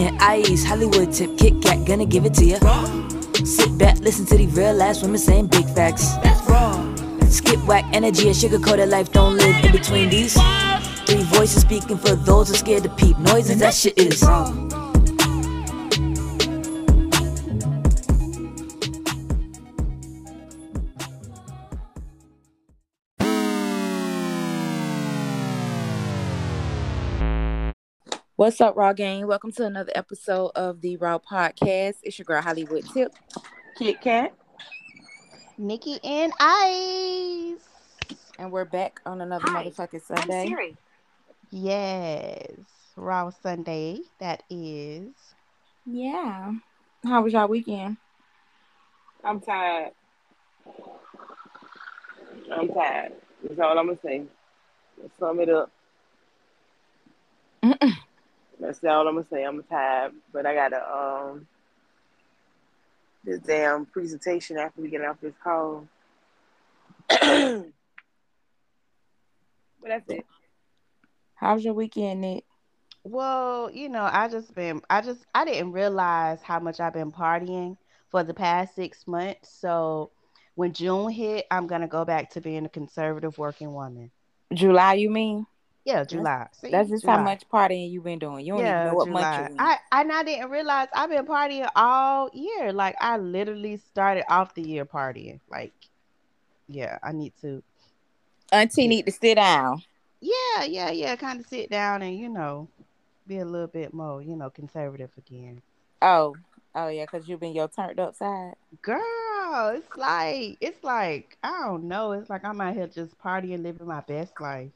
and Ice, Hollywood tip, Kit Kat, gonna give it to ya. Sit back, listen to the real ass women saying big facts. That's raw. Skip whack energy and sugar coated life don't live in between these. Three voices speaking for those who scared to peep noises. That shit is wrong. What's up, Raw Gang? Welcome to another episode of the Raw Podcast. It's your girl Hollywood Tip. Kit Kat. Nikki and Ice. And we're back on another Hi, motherfucking I'm Sunday. Siri. Yes. Raw Sunday. That is. Yeah. How was y'all weekend? I'm tired. I'm tired. That's all I'm gonna say. Let's sum it up. Mm-mm. That's all I'm gonna say. I'm tired, but I got to um this damn presentation after we get off this call. but that's it. How's your weekend, Nick? Well, you know, I just been, I just, I didn't realize how much I've been partying for the past six months. So when June hit, I'm going to go back to being a conservative working woman. July, you mean? Yeah, July. See, That's just how much partying you've been doing. You don't yeah, even know what July. month you in. I and I didn't realize I've been partying all year. Like I literally started off the year partying. Like, yeah, I need to. Auntie need to sit down. Yeah, yeah, yeah. Kind of sit down and you know, be a little bit more, you know, conservative again. Oh, oh yeah, because you've been your turned up side. Girl, it's like it's like I don't know. It's like I'm out here just partying, living my best life.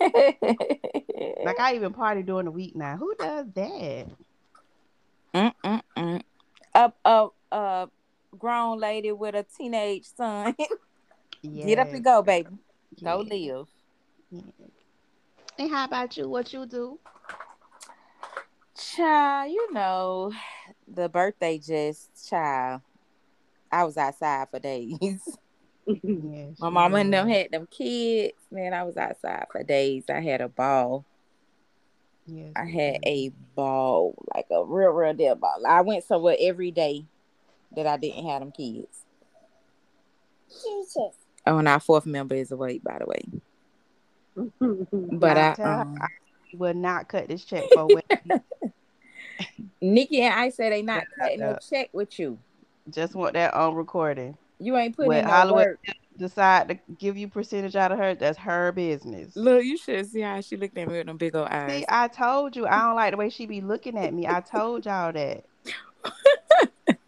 Like I even party during the week now. Who does that? Mm-mm-mm. A, a, a grown lady with a teenage son. Get up and go, baby. Go live. yes. And how about you? What you do? Child, you know, the birthday just, child, I was outside for days. Yes, My you mama and them had them kids. Man, I was outside for days. I had a ball. Yes, I had was. a ball, like a real, real deal ball. I went somewhere every day that I didn't have them kids. Oh, and our fourth member is awake, by the way. But Now I, tell her um, will not cut this check for what Nikki and I say they not Shut cutting no check with you. just want that on recording. You ain't putting When in no Hollywood work. decide to give you percentage out of her, that's her business. Look, you should see how she looked at me with them big old eyes. See, I told you I don't like the way she be looking at me. I told y'all that.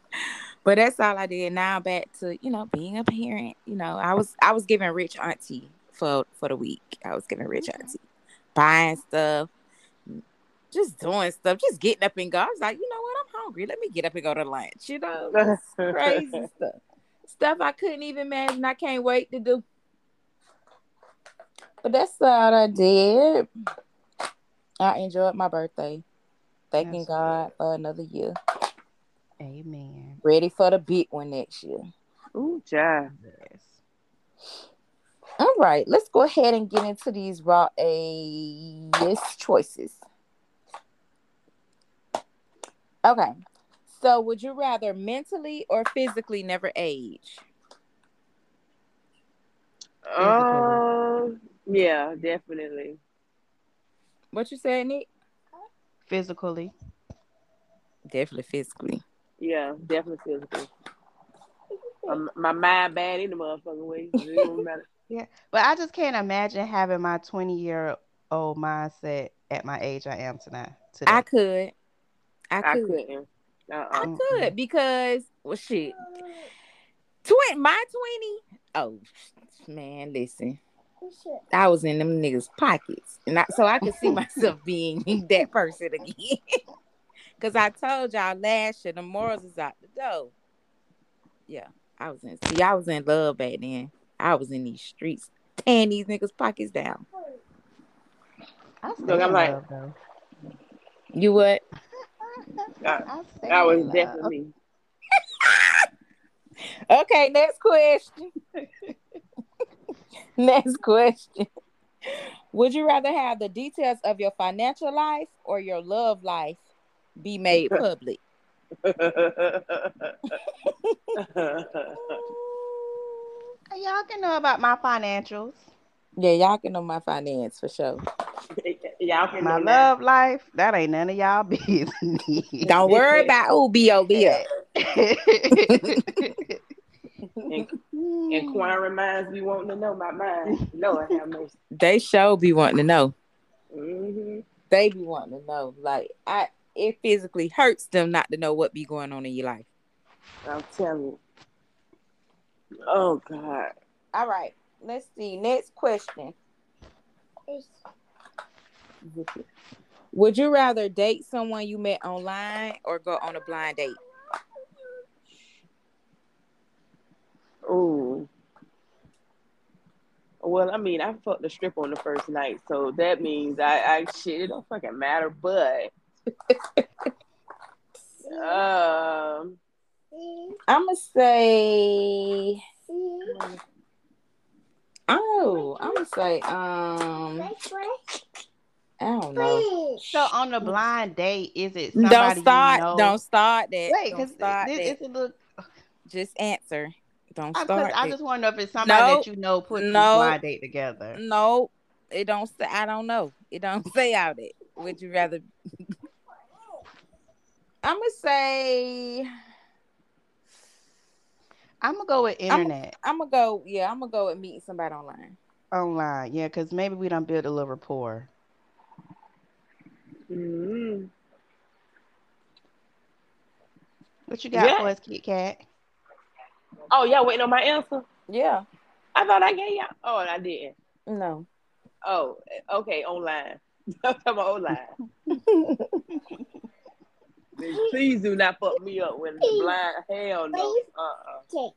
But that's all I did. Now back to you know being a parent. You know, I was I was giving rich auntie for for the week. I was giving rich Okay. auntie, buying stuff, just doing stuff, just getting up and go. I was like, you know what? I'm hungry. Let me get up and go to lunch. You know, crazy stuff, stuff I couldn't even imagine. I can't wait to do. But that's all I did. I enjoyed my birthday. Thanking That's God for another year. Amen. Ready for the big one next year. Ooh. Yes. All right, let's go ahead and get into these raw a yes choices. Okay, so would you rather mentally or physically never age? Um, yeah, definitely. What you saying, Nick? Physically. Definitely physically. Yeah, definitely physical. My, my mind bad in the motherfucking way. It don't matter. Yeah. But I just can't imagine having my 20 year old mindset at my age I am tonight. Today. I could. I I could. Couldn't. I Uh-uh. could mm. because well shit. Twenty my twenty. Oh man, listen. I was in them niggas' pockets. And I, so I could see myself being that person again. Cause I told y'all last year the morals is out the door. Yeah, I was in see, I was in love back then. I was in these streets tearing these niggas' pockets down. I stay Look, I'm in like- love, though. You what? I- I That was in love. definitely Okay, next question. next question. Would you rather have the details of your financial life or your love life be made public. Y'all can know about my financials. Yeah, y'all can know my finance for sure. Y'all can My know that. love life, that ain't none of y'all business. Don't worry about who B.O.B. up. Inquiring minds be wanting to know about mine. Lord have mercy. They show be wanting to know. hmm They be wanting to know. Like I it physically hurts them not to know what be going on in your life. I'm telling you. Oh God. All right. Let's see. Next question. Would you rather date someone you met online or go on a blind date? Ooh. Well, I mean, I fucked the strip on the first night, so that means I, I shit. It don't fucking matter, but um, I'ma say Oh, I'ma say um I don't know. so on a blind date, is it somebody Don't start. you know? Don't start that. Wait, because this, that. it's a little. Just answer. Don't I, start. I it. just want to know if it's somebody No, that you know put this no. blind date together. No, it don't say. I don't know. It don't say out it. Would you rather? I'm gonna say. I'm gonna go with internet I'm gonna go. Yeah, I'm gonna go with meeting somebody online. online. Yeah, because maybe we don't build a little rapport. mm, What you got Yeah. for us, Kit Kat? oh, y'all waiting on my answer? Yeah. I thought I gave y'all. Oh, I didn't. No. Oh, okay, online. I'm online. Please do not fuck me up with the blind. Hell no. Uh-uh.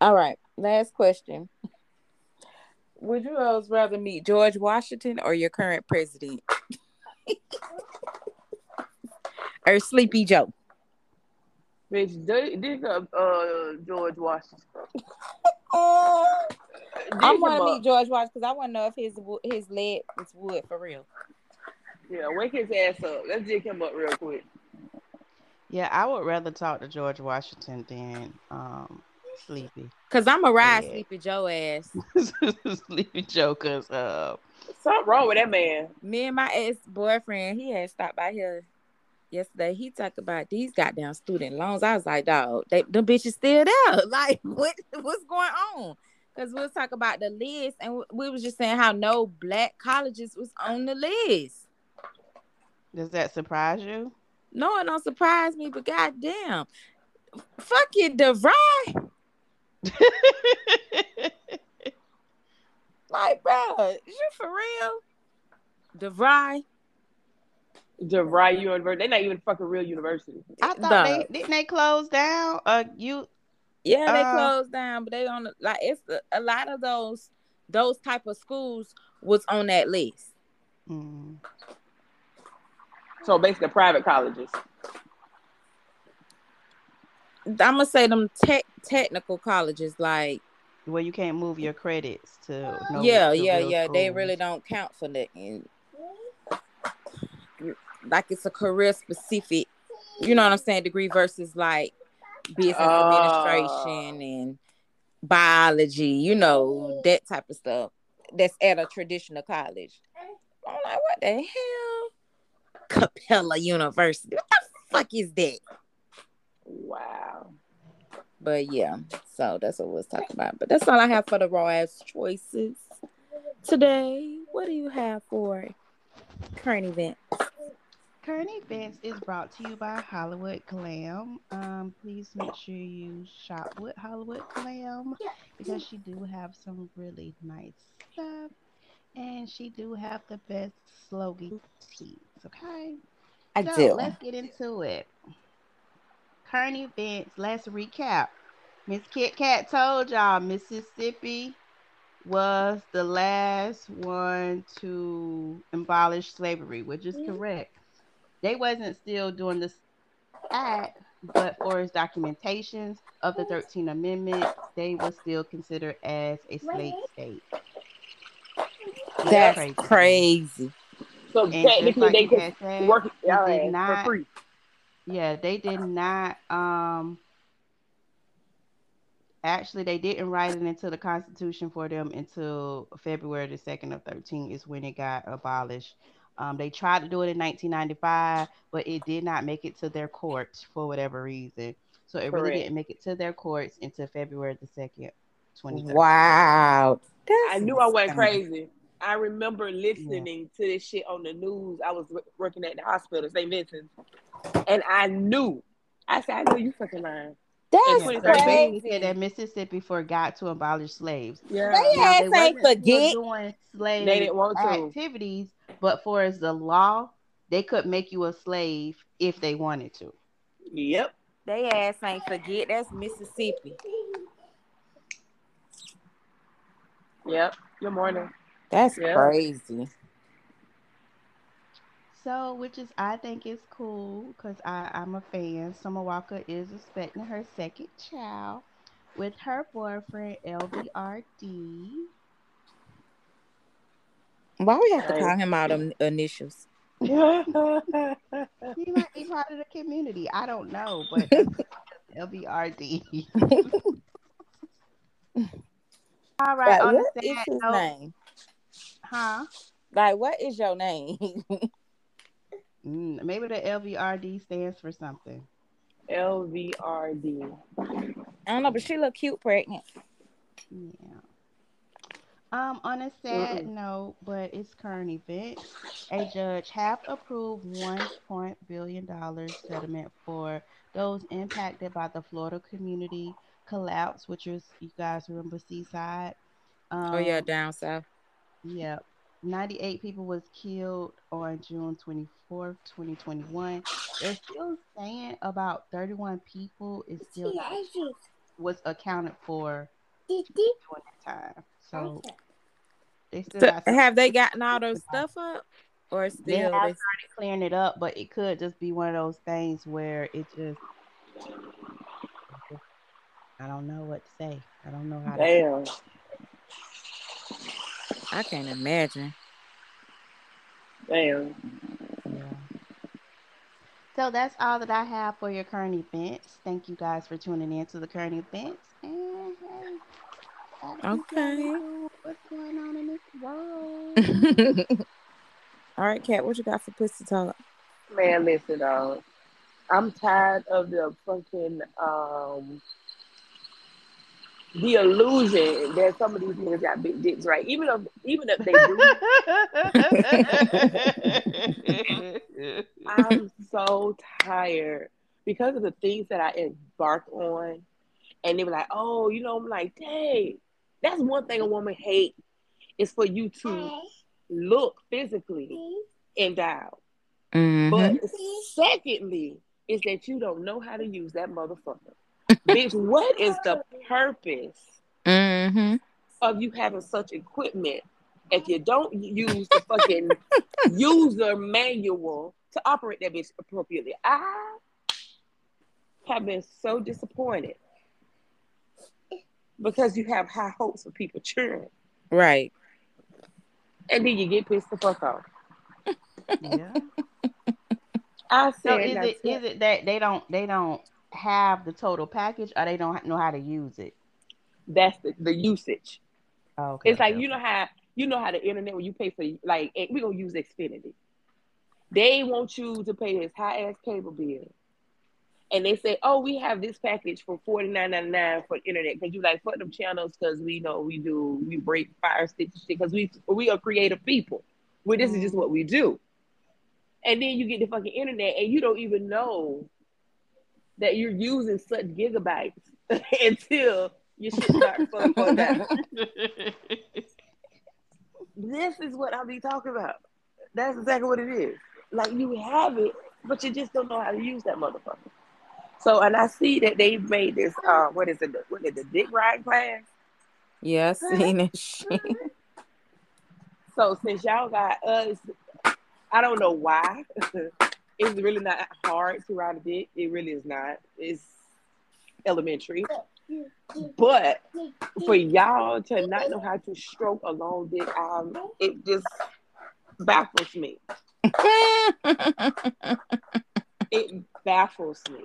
All right. Last question. Would you else rather meet George Washington or your current president? or Sleepy Joe? Bitch, they- this uh, George Washington. I Dig want to meet George Washington because I want to know if his his leg is wood for real. Yeah, wake his ass up. Let's dig him up real quick. Yeah, I would rather talk to George Washington than um Sleepy. Cause I'm a ride Yeah. Sleepy Joe ass. Sleepy Joe, cause uh, Something wrong with that man. Me and my ex boyfriend, he had stopped by here yesterday. He talked about these goddamn student loans. I was like, dog, they them bitches still there. Like, what what's going on? Because we was talking about the list, and we was just saying how no black colleges was on the list. does that surprise you? No, it don't surprise me, but goddamn, fuck it, DeVry. Like, bro, is you for real? DeVry. DeVry University. They're not even fucking real university. I thought Dog. they didn't they close down. Uh, you Yeah, they Uh, closed down, but they on the, like it's a, a lot of those those type of schools was on that list. mm, So basically, private colleges. I'm gonna say them tech technical colleges, like where you can't move your credits to no yeah, to yeah, real yeah, they really don't count for that. And, like it's a career specific, you know what I'm saying, degree versus like business Ah. administration and biology, you know, that type of stuff. That's at a traditional college. I'm like, what the hell? Capella University. What the fuck is that? Wow. But yeah, so that's what we was talking about. But that's all I have for the raw ass choices today. What do you have for current event? Current events is brought to you by Hollywood Glam. Um, please make sure you shop with Hollywood Glam because she do have some really nice stuff, and she do have the best slogan tees. Okay, I so do. let's get into it. Current events. Let's recap. Miss Kit Kat told y'all Mississippi was the last one to abolish slavery, which is mm-hmm. correct. They wasn't still doing this act, but for its documentations of the mm-hmm. 13th Amendment, they were still considered as a slave state. That's Crazy. crazy. So And technically, like they could said, work it y'all did ass for free. Yeah, they did not. Um, actually, they didn't write it into the Constitution for them until February the second of thirteen is when it got abolished. Um, they tried to do it in 1995, but it did not make it to their courts for whatever reason. So it really didn't make it to their courts until February the second, 2013. Wow. I knew I went insane. crazy. I remember listening to this shit on the news. I was working at the hospital, St. Vincent, and I knew. I said, I know you fucking lying. That's Yeah, So 2013. basically said that Mississippi forgot to abolish slaves. Yeah, They Now, ass they ain't wasn't still forget. doing slave They didn't want to. activities, but for as the law, they could make you a slave if they wanted to. Yep. They ass ain't forget. That's Mississippi. Yep. Good morning. That's Yeah. crazy. So, which is I think is cool because I'm a fan. Summer Walker is expecting her second child with her boyfriend LVRD. Why we have to call him out them initials? He might be part of the community. I don't know, but LVRD. All right. Like, on what a is sad his note- name? Huh? Like, what is your name? Mm, maybe the LVRD stands for something. LVRD. I don't know, but she look cute pregnant. Yeah. Um, on a sad Mm-mm. note, but it's current events. A judge have approved one point billion dollars settlement for those impacted by the Florida community collapse, which is you guys remember Seaside. Um, oh yeah, down south. Yep. 98 people was killed on June 24th, 2021. They're still saying about 31 people is still was accounted for during that time. So they still So, got have they gotten all those stuff up, or they still? have They, started clearing it up, but it could just be one of those things where it just I don't know what to say. I don't know how to Damn. I can't imagine. Damn. Yeah. So that's all that I have for your current events. Thank you guys for tuning in to the current events. And hey, I'll keep y'all Okay. What's going on in this world? all right, Kat, what you got for pussy talk? Man, listen, dog. I'm tired of the fucking um the illusion that some of these niggas got big dicks, right? Even if even if they do, I'm so tired because of the things that I embark on. And they were like, oh, you know, I'm like, dang, that's one thing a woman hate is for you to look physically endowed. Mhm. But secondly, is that you don't know how to use that motherfucker. Bitch, what is the purpose Mhm. of you having such equipment if you don't use the fucking user manual to operate that bitch appropriately? I have been so disappointed because you have high hopes for people cheering, Right. and then you get pissed the fuck off. yeah. I said, So is now it tell- it that they don't they don't have the total package or they don't know how to use it? that's the, the usage. Oh, okay. It's like okay, you know how you know how the internet when you pay for like we gonna use Xfinity. They want you to pay this high ass cable bill, and they say, "Oh, we have this package for forty nine ninety nine for internet because you like fuck them channels because we know we do we break fire sticks and shit because we we are creative people. Well, this is just mm-hmm. what we do." And then you get the fucking internet and you don't even know that you're using such gigabytes until your shit starts falling fall down. This is what I'll be talking about. That's exactly what it is. Like you have it, but you just don't know how to use that motherfucker. So, and I see that they made this. Uh, what is it? What is it? The dick ride class. Yeah, I seen that shit. So since y'all got us, I don't know why. it's really not hard to ride a dick. It really is not. It's elementary. But for y'all to not know how to stroke a long dick, um, it just baffles me. It baffles me.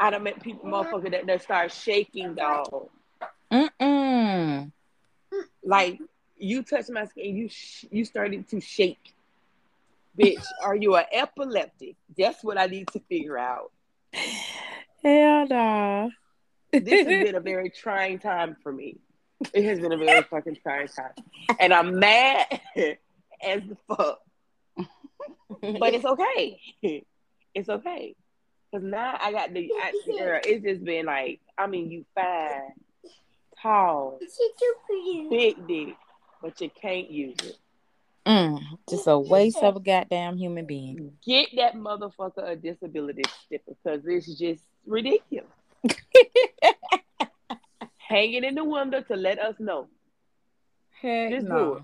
I done met people, motherfucker, that, that start shaking, dog. Mm-mm. Like you touch my skin, you sh- you started to shake. Bitch, are you an epileptic? That's what I need to figure out. Hell no. This has been a very trying time for me. It has been a very fucking trying time, and I'm mad as the fuck. But it's okay. It's okay. Cause now I got the I, girl. It's just been like, I mean, you fine, tall, big dick, but you can't use it. Mm, just a waste of a goddamn human being. Get that motherfucker a disability sticker because it's just ridiculous. Hanging in the window to let us know. Heck Just do no. it.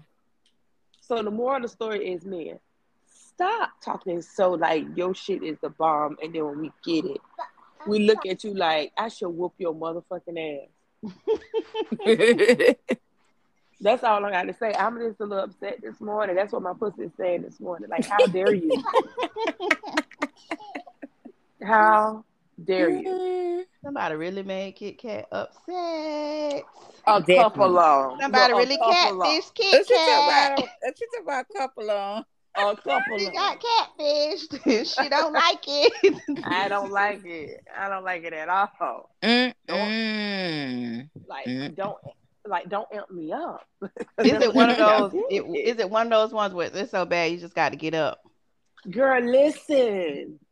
So the moral of the story is, man, stop talking so like your shit is the bomb, and then when we get it, we look at you like I should whoop your motherfucking ass. That's all I got to say. I'm just a little upset this morning. That's what my pussy is saying this morning. Like, how dare you? how dare you? Somebody really made Kit Kat upset. A Definitely. couple of Somebody a really couple catfish Kit She talk Kat. about, she talk about a couple on. A couple She of got catfished. she don't like it. I don't like it. I don't like it at all. Mm-mm. Like, Mm. don't like don't amp me up. Is it one of those? It, is it one of those ones where it's so bad you just got to get up? Girl, listen.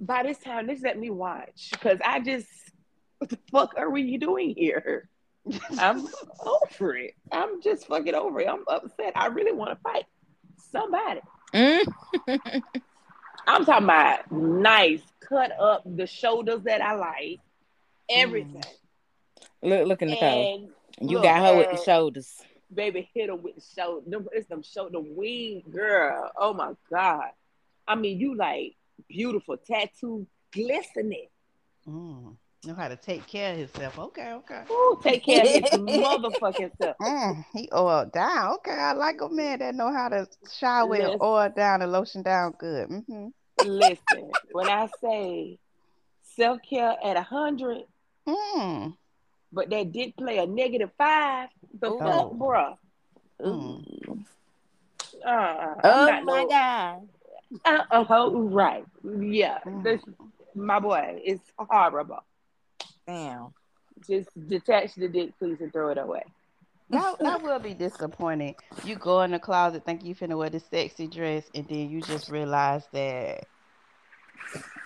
By this time, just let me watch because I just what the fuck are we doing here? I'm over it. I'm just fucking over it. I'm upset. I really want to fight somebody. Mm. I'm talking about nice, cut up the shoulders that I like, everything. Look, look in the car. And You look, got her with the shoulders. baby hit her with the shoulder. Them- It's them shoulder wing, girl. Oh my god. I mean, you like beautiful tattoo, glistening. Mm, know how to take care of himself. Okay, okay. Ooh, take care of his motherfucking self. Mm, he oiled down. Okay, I like a man that know how to shower and oil down and lotion down good. hmm Listen, when I say self care at a hundred, Mm. But that did play a negative five, the Ooh. fuck, bruh. Ooh. Uh, Oh my no- god. Uh, uh, right. Yeah. Mm. This, my boy, it's horrible. Damn. Just detach the dick, please, and throw it away. That, that will be disappointing. You go in the closet, think you finna wear the sexy dress, and then you just realize that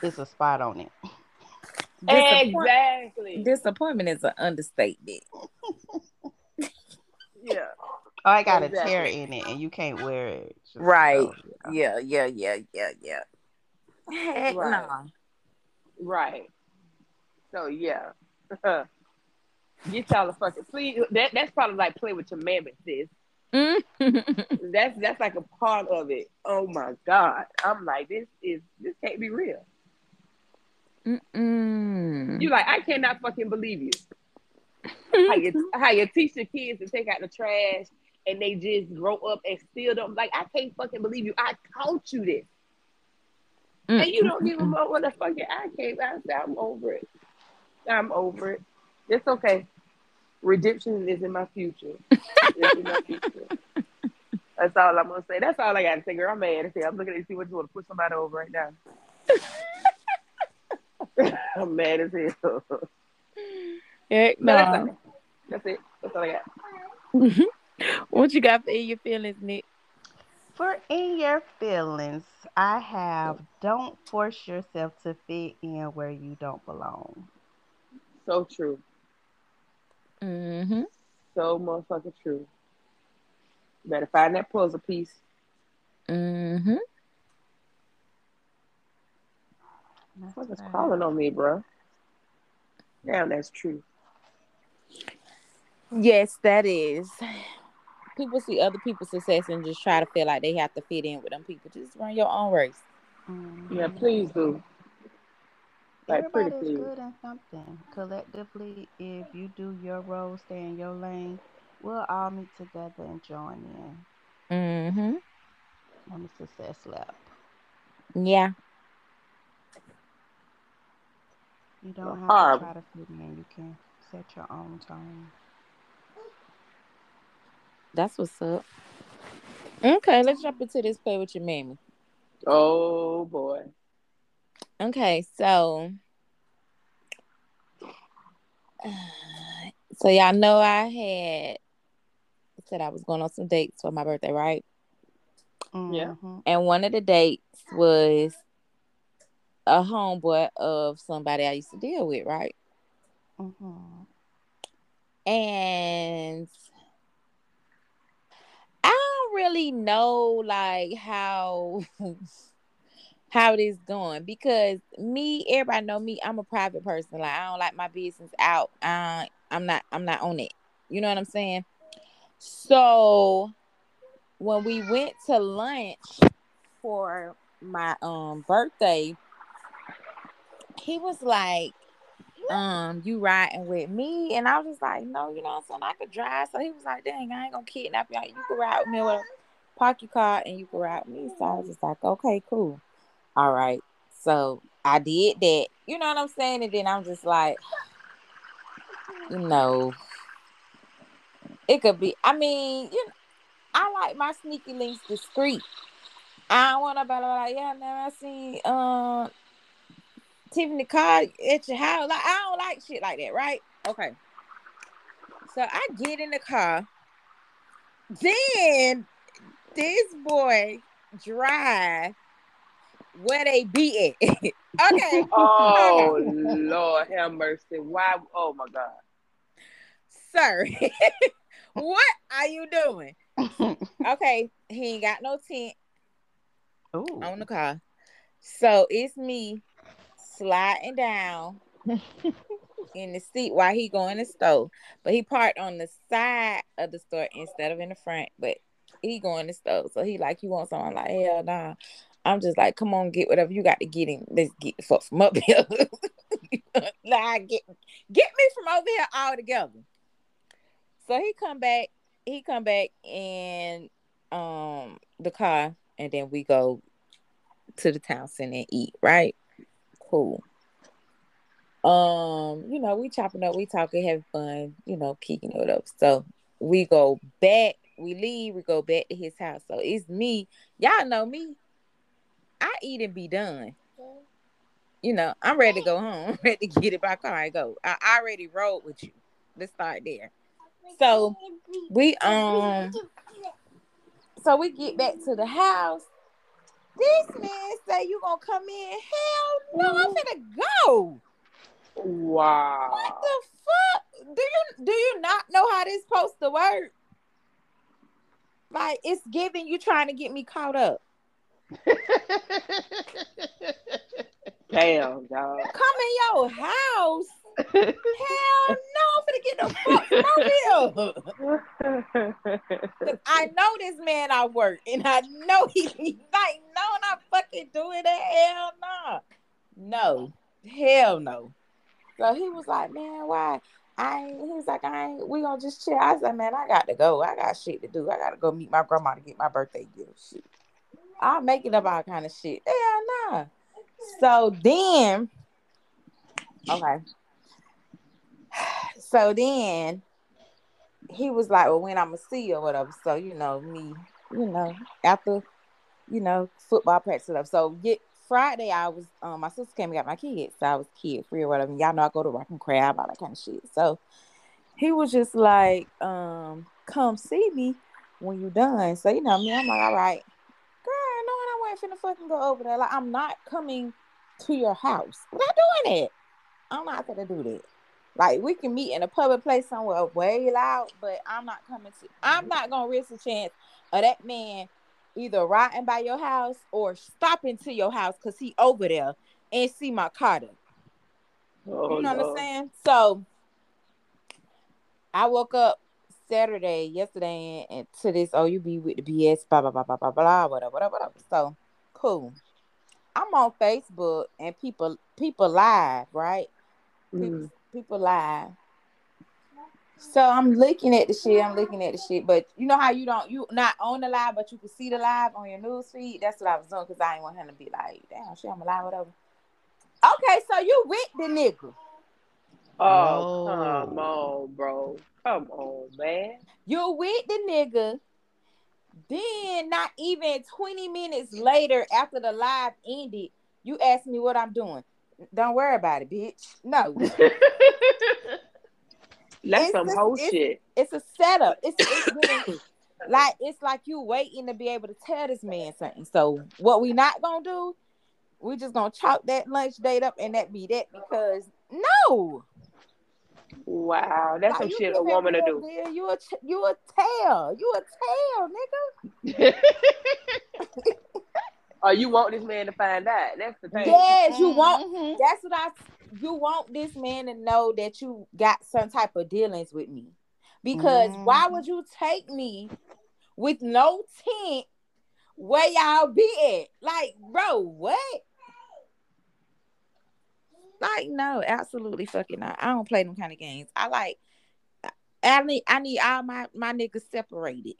it's a spot on it. Disappoint- Exactly. Disappointment is an understatement. Yeah. Oh, I got a tear in it, and you can't wear it. Just Right. so, yeah. Yeah, yeah, yeah, yeah, yeah. Heck Right. nah. Right. So yeah. Get y'all a fucking please. That that's probably like play with your mammoth, sis. Mm. That's that's like a part of it. Oh my god. I'm like, this is this can't be real. Mm-mm. You like, I cannot fucking believe you. How you how you teach the kids to take out the trash and they just grow up and still don't like I can't fucking believe you. I taught you this. And you don't even know what the fucking I can't I said, I'm over it. I'm over it. It's okay. Redemption is in my future. In my future. That's all I'm gonna say. That's all I gotta say, girl. I'm mad as hell. I'm looking to see what you want to put somebody over right now. I'm mad as hell. Heck No, that's, no. all. that's it. That's all I got. What you got for in your feelings, Nick? For in your feelings, I have don't force yourself to fit in where you don't belong. So true. Mm-hmm. So motherfucking true. You Better find that puzzle piece. Mm-hmm. That's What's what I- crawling on me, bro? Damn, that's true. Yes, that is. People see other people's success and just try to feel like they have to fit in with them people. Just run your own race. Mhm. Yeah, please do. Like, pretty Everybody's please. good at something. Collectively, if you do your role, stay in your lane, We'll all meet together and join in Mm-hmm. on the success lap. Yeah. You don't have Barb. to try to fit in. You can set your own tone. That's what's up. Okay, let's jump into this play with your mammy. Oh boy. Okay, so so y'all know I had said I was going on some dates for my birthday, right? Yeah. Mhm. And one of the dates was a homeboy of somebody I used to deal with, right? Mhm. And I don't really know like how how it is going because me, everybody know me, I'm a private person. Like I don't like my business out. I I'm not I'm not on it. You know what I'm saying? So when we went to lunch for my um birthday, he was like, um, you riding with me? And I was just like, no, you know what I'm saying? I could drive. So he was like, dang, I ain't gonna kidnap you. You can ride with me or park your car and you can ride with me. So I was just like, okay, cool. All right. So I did that. You know what I'm saying? And then I'm just like, you know, it could be. I mean, you know, I like my sneaky links discreet. I don't want nobody like, yeah, man, I seen um Tiffany car at your house. Like, I don't like shit like that, right? Okay. So I get in the car. Then this boy drive where they be at. okay. Oh Lord have mercy. Why oh my God. Sir, what are you doing? Okay, he ain't got no tent Ooh. on the car. So it's me sliding down in the seat while he going to store. But he parked on the side of the store instead of in the front. But he going to store. So he like, you want something? Like, hell nah. I'm just like, come on, get whatever you got to get him. Let's get the fuck from up here. nah, get get me from over here all together. So he come back, he come back in um the car, and then we go to the town center and eat, right? Cool. Um, you know, we chopping up, we talking, having fun, you know, kicking it up. So we go back, we leave, we go back to his house. So it's me. Y'all know me. I eat and be done. You know, I'm ready to go home. Ready to get in my car and go. I already rode with you. Let's start there. So we um so we get back to the house. This man say you gonna come in. Hell no, I'm gonna go. Wow. What the fuck? Do you do you not know how this supposed to work? Like it's giving you trying to get me caught up. Damn, dog. Come in your house. Hell no, I'm finna get the fuck here. 'Cause I know this man I work, and I know he like no, not fucking doing that. Hell no, no, hell no. So he was like, man, why? I ain't, he was like, I ain't, we gonna just chill. I said, man, I got to go. I got shit to do. I gotta go meet my grandma to get my birthday gift. Shit. I'm making up all kind of shit. Hell nah. So then, okay. So then he was like, Well, when I'ma see you or whatever. So, you know, me, you know, after, you know, football practice and stuff. So get Friday I was um my sister came and got my kids. So I was kid free or whatever. Y'all know I go to rock and crab, all that kind of shit. So he was just like, um, come see me when you're done. So you know me, I'm like, all right. Girl, no, I wasn't finna fucking go over there. Like, I'm not coming to your house. I'm not doing it. I'm not gonna do that. Like, we can meet in a public place somewhere way loud, but I'm not coming to. I'm not gonna risk a chance of that man either riding by your house or stopping to your house because he over there and see my car there. Oh, You know what I'm saying? So I woke up Saturday, yesterday, and, and to this, oh, you be with the BS, blah, blah, blah, blah, blah, blah, whatever, whatever, whatever. So cool. I'm on Facebook and people people live, right? People, Mm. People lie. So I'm looking at the shit. I'm looking at the shit. But you know how you don't you not on the live, but you can see the live on your news feed. That's what I was doing because I didn't want him to be like, damn, shit, I'm alive, whatever. Okay, so you with the nigga. Oh, No. come on, bro. Come on, man. You with the nigga. Then not even 20 minutes later after the live ended, you ask me what I'm doing. Don't worry about it, bitch. No. That's It's some just- whole it's- shit. it's a setup. It's, it's really- like it's like you waiting to be able to tell this man something. So what we not gonna do? We just gonna chalk that lunch date up and that be that because no, Wow, that's Like, some shit a woman to do. deal, You a you a tail. You a tail, nigga. Oh, you want this man to find out? That's the thing. Yes, you want. Mhm. That's what I. You want this man to know that you got some type of dealings with me, because why Mhm. would you take me with no tent where y'all be at? Like, bro, what? Like, no, absolutely fucking not. I don't play them kind of games. I like. I need. I need all my my niggas separated.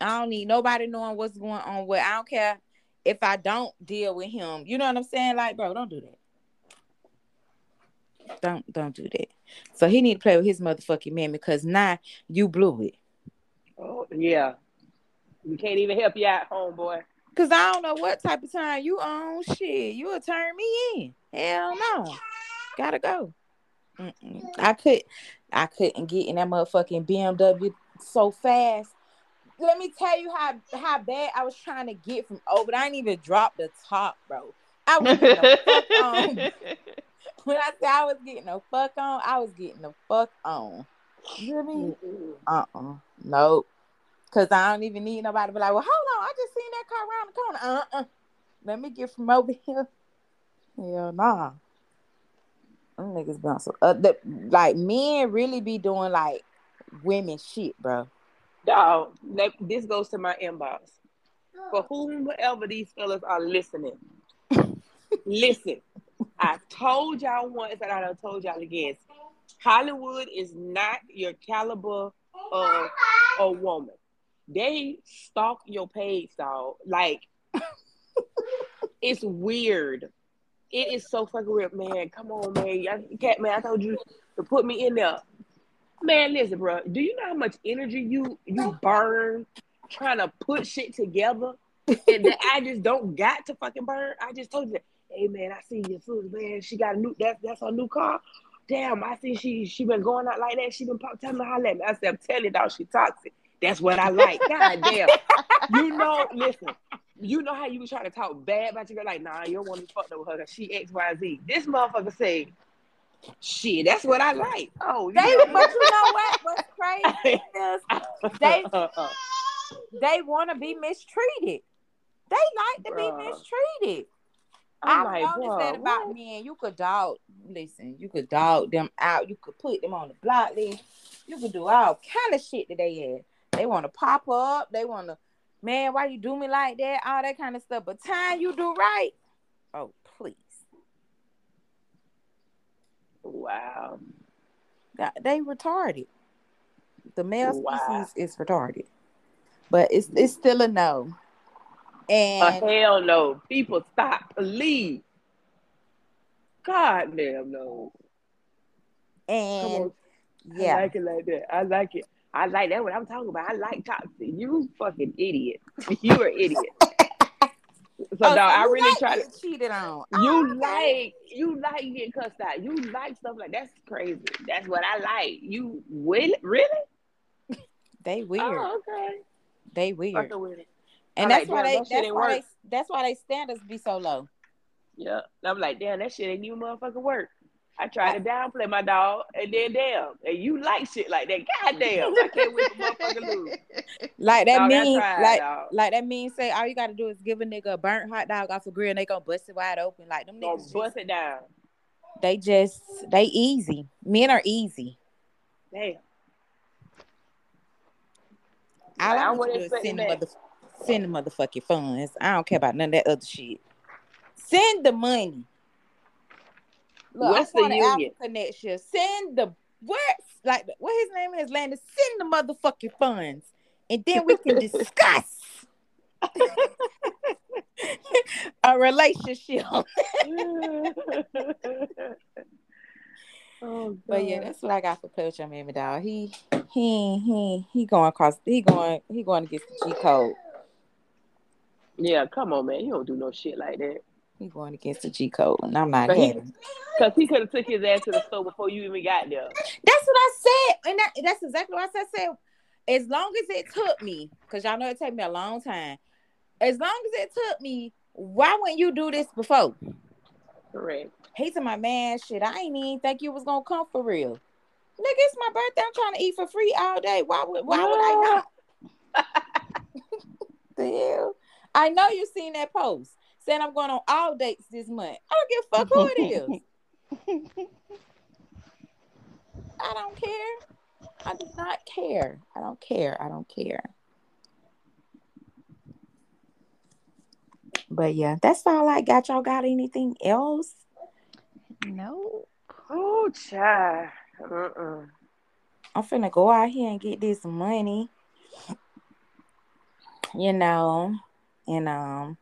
I don't need nobody knowing what's going on. With I don't care if I don't deal with him. You know what I'm saying? Like, bro, don't do that. Don't don't do that. So he need to play with his motherfucking man because now you blew it. Oh, yeah. We can't even help you out, homeboy. Cause I don't know what type of time you own Shit, you will turn me in. Hell no, gotta go. Mm-mm. I could, I couldn't get in that motherfucking BMW so fast. Let me tell you how how bad I was trying to get from over. I didn't even drop the top, bro. I was getting the fuck on. When I say I was getting the fuck on, I was getting the fuck on. You hear me? Mm-mm. Uh-uh. Nope. Cause I don't even need nobody to be like, well, hold on, I just seen that car around the corner. Uh-uh. Let me get from over here. Hell nah. Them niggas been on some uh, the, like men really be doing like women shit, bro. Dog, this goes to my inbox. For whomever these fellas are listening, listen. I told y'all once and I done told y'all again. Hollywood is not your caliber of a woman. They stalk your page, dog. Like it's weird. It is so fucking weird, man. Come on, man. Cat man, I told you to put me in there. Man, listen, bro. Do you know how much energy you you burn trying to put shit together, and that I just don't got to fucking burn? I just told you, that, hey man, I see your food, man. She got a new that's that's her new car. Damn, I see she she been going out like that. She been pop telling me how let me. I said, I'm telling you, dog, she toxic. That's what I like. God damn. You know, listen. You know how you was trying to talk bad about your girl, like, nah, you don't want to fuck with her she X, Y, Z. This motherfucker say, shit, that's what I like. Oh, They, know but you know what? What's crazy is they they want to be mistreated. They like to be mistreated. I'm I like, noticed that about what? men. You could dog, listen, you could dog them out. You could put them on the block list. You could do all kind of shit that they had. They want to pop up. They want to, man, why you do me like that? All that kind of stuff. But time you do right, oh please, Wow. Th- they retarded. The male Wow. species is retarded, but it's it's still a no. Uh, And hell no. People stop. Please. God damn no. And yeah, I like it like that. I like it. I like that. What I'm talking about. I like toxic. You fucking idiot. You are idiot. So Oh, no, I really like try to. getting cheated on. You Oh, okay. like you like getting cussed out. You like stuff like that's crazy. That's what I like. You will really? They oh, weird. Oh, okay. They weird. Fucking with. And I'm that's like, why damn, they that shit that's ain't why they that's why they standards be so low. Yeah. I'm like, damn, that shit ain't even motherfucking work. I try to downplay my dog, and then damn, and you like shit like that. God damn, I can't wait for motherfucker lose. Like that Dog, I mean tried, like dog. like that mean say all you gotta do is give a nigga a burnt hot dog off a grill and they gonna bust it wide open. Like them Gonna niggas bust just, it down. they just they easy. Men are easy. Damn. All Like, I I want to send the mother send the motherfucking funds. I don't care about none of that other shit. Send the money. Look, What's the union? Year. Send the What like what his name is, Landon? Send the motherfucking funds, and then we can discuss a relationship. oh, But yeah, that's what I got for your mammy dog. He he he he going across. He going he going to get the G code. yeah. Come on, man. You don't do no shit like that. He going against the G code, and I'm not But he- having. Cause he could have took his ass to the store before you even got there. That's what I said, and that, that's exactly what I said. As long as it took me, because y'all know it take me a long time. As long as it took me, why wouldn't you do this before? Correct. He said, "My man, shit, I ain't even think you was gonna come for real, nigga. It's my birthday. I'm trying to eat for free all day. Why would why would I not? the hell? I know you seen that post saying I'm going on all dates this month. I don't give a fuck who it is. I don't care. I do not care. I don't care. I don't care. But yeah, that's all I got. Y'all got anything else? no. Oh, child. Uh-uh. I'm finna go out here and get this money. You know, and um,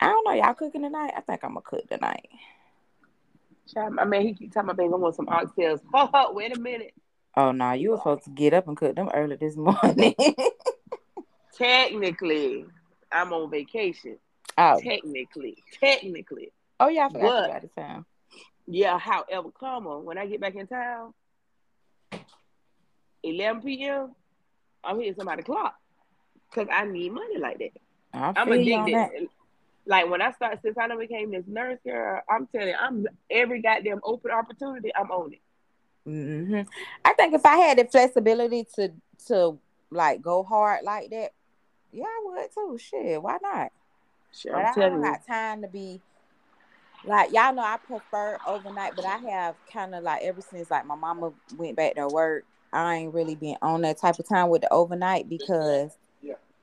I don't know. Y'all cooking tonight? I think I'm gonna cook tonight. I mean, he keep talking about baby, I want some oxtails. Ho, oh, wait a minute. Oh no, you were supposed to get up and cook them early this morning. Technically, I'm on vacation. oh, Technically, technically. oh yeah, I forgot you got of town. Yeah, however, come on. When I get back in town, 11 p.m., I'm hitting somebody clock. Because I need money like that. I I'm feel you on addicted. That. Like when I start, since I done became this nurse girl, I'm telling you, I'm every goddamn open opportunity, I'm on it. hmm I think if I had the flexibility to to like go hard like that, yeah, I would too. Shit, why not? Sure, But I'm I telling don't you. have time to be like y'all know I prefer overnight, but I have kind of like ever since like my mama went back to work, I ain't really been on that type of time with the overnight because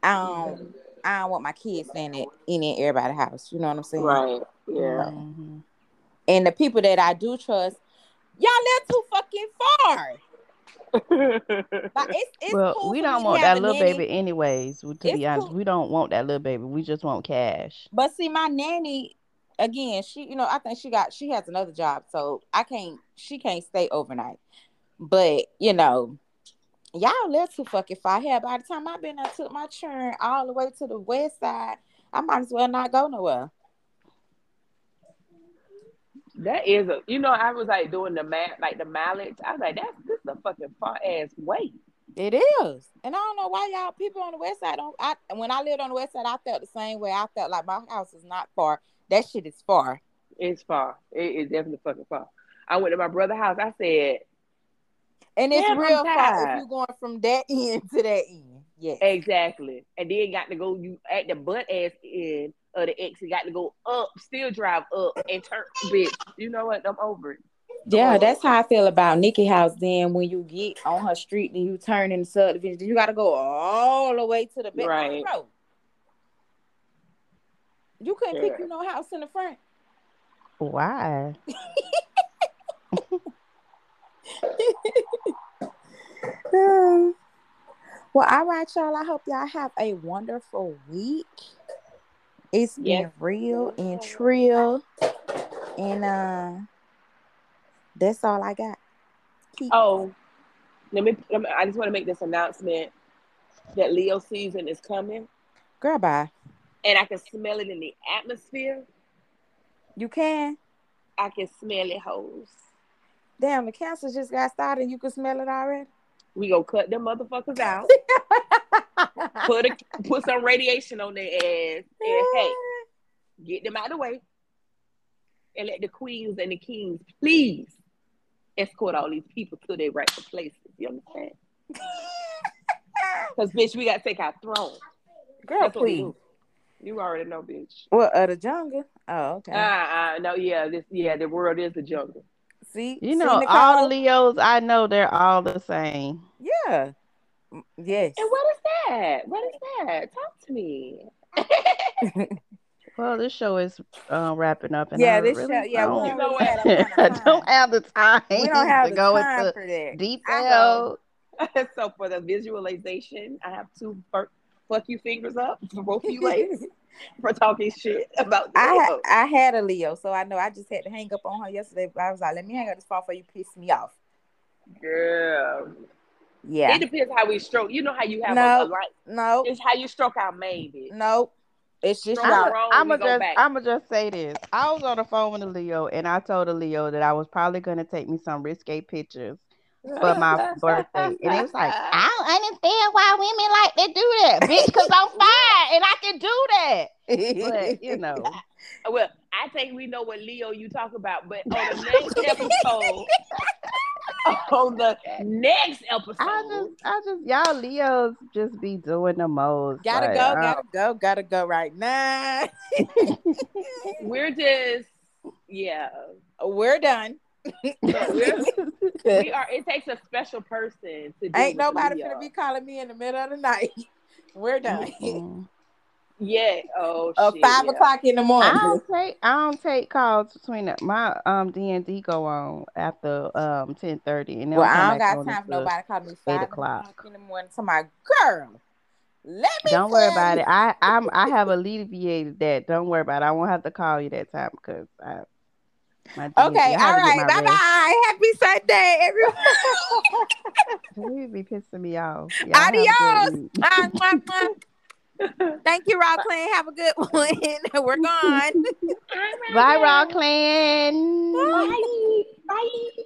I don't I don't want my kids staying at any and everybody's house. You know what I'm saying? Right. Yeah. Mhm. And the people that I do trust, y'all live too fucking far. Like it's it's Well, cool we don't want that little nanny, baby anyways. To It's be honest, cool. we don't want that little baby. We just want cash. But see, my nanny, again, she, you know, I think she got, she has another job, so I can't, she can't stay overnight. But you know, y'all live too fucking far here. By the time I've been, I took my churn all the way to the west side. I might as well not go nowhere. That is a, you know, I was like doing the math, like the mileage. I was like, that's this is a fucking far ass way. It is, and I don't know why y'all people on the west side don't. I when I lived on the west side, I felt the same way. I felt like my house is not far. That shit is far. It's far. It is definitely fucking far. I went to my brother's house. I said, And it's Damn, I'm real far if you're going from that end to that end. Yes. exactly. And then got to go you at the butt ass end of the exit, got to go up, still drive up and turn bitch. You know what? I'm over it. Yeah, that's how I feel about Nikki House. Then when you get on her street, and you turn in the subdivision, you got to go all the way to the back Right. road. You couldn't pick Yeah. you no house in the front. Why? Well, all right, y'all. I hope y'all have a wonderful week. It's been real and trill, and uh, that's all I got. Keep- Oh, let me, let me I just want to make this announcement that Leo season is coming. girl, bye. And I can smell it in the atmosphere. You can. I can smell it, hoes. Damn, the cancer just got started. and You can smell it already. We gonna cut them motherfuckers out. put a, put some radiation on their ass, and hey, get them out of the way, and let the queens and the kings please escort all these people to their rightful places. You understand? Because bitch, we gotta take our throne. Girl, That's please. You already know, bitch. What uh, the jungle? Oh, okay. Ah, uh, no, yeah, this, yeah, the world is the jungle. See, You know, Nicole? all the Leos I know, they're all the same. Yeah. Yes. And what is that? What is that? Talk to me. Well, this show is uh, wrapping up, and Yeah, I this really show. Yeah, we don't, don't know really what? have that I kind don't have the time. We don't have to the go time into for that. detail. so for the visualization, I have two fur- fuck you fingers up for both of you ladies for talking shit about the I I had a Leo, so I know I just had to hang up on her yesterday. But I was like, let me hang up this phone before you piss me off. Girl. Yeah. It depends how we stroke. You know how you have No. a, a light. No. It's how you stroke out maybe. No. It's just Strong y'all. wrong, I'm gonna just back. I'm gonna just say this. I was on the phone with a Leo, and I told a Leo that I was probably gonna take me some risque pictures for my birthday, and it was like, I don't understand why women like to do that, bitch, because I'm fine and I can do that. But you know, Well, I think we know what Leo you talk about, but on the next episode, on the next episode, I just, I just, y'all Leos just be doing the most. gotta like, go, I gotta go, gotta go right now. we're just, yeah, We're done. We're, we are. It takes a special person to. Ain't nobody gonna be calling me in the middle of the night. We're done. Mm-mm. Yeah. Oh Uh, shit. five yeah. o'clock in the morning. I morning. don't take, I don't take calls between the, my um D and D go on after um ten thirty, and they'll Well, I don't got time for until- nobody call me five o'clock. o'clock in the morning. To my girl, let me. Don't worry about you. it. I I'm I have alleviated that. Don't worry about it. I won't have to call you that time because I. My Okay, I had all to get right, my bye rest. bye. Happy Sunday, everyone. You be pissing me off. Y'all have a good Adios. Week. Mwah, mwah. Thank you, Rock Clan. Have a good one. We're gone. Bye, Rock Clan. Bye. Bye.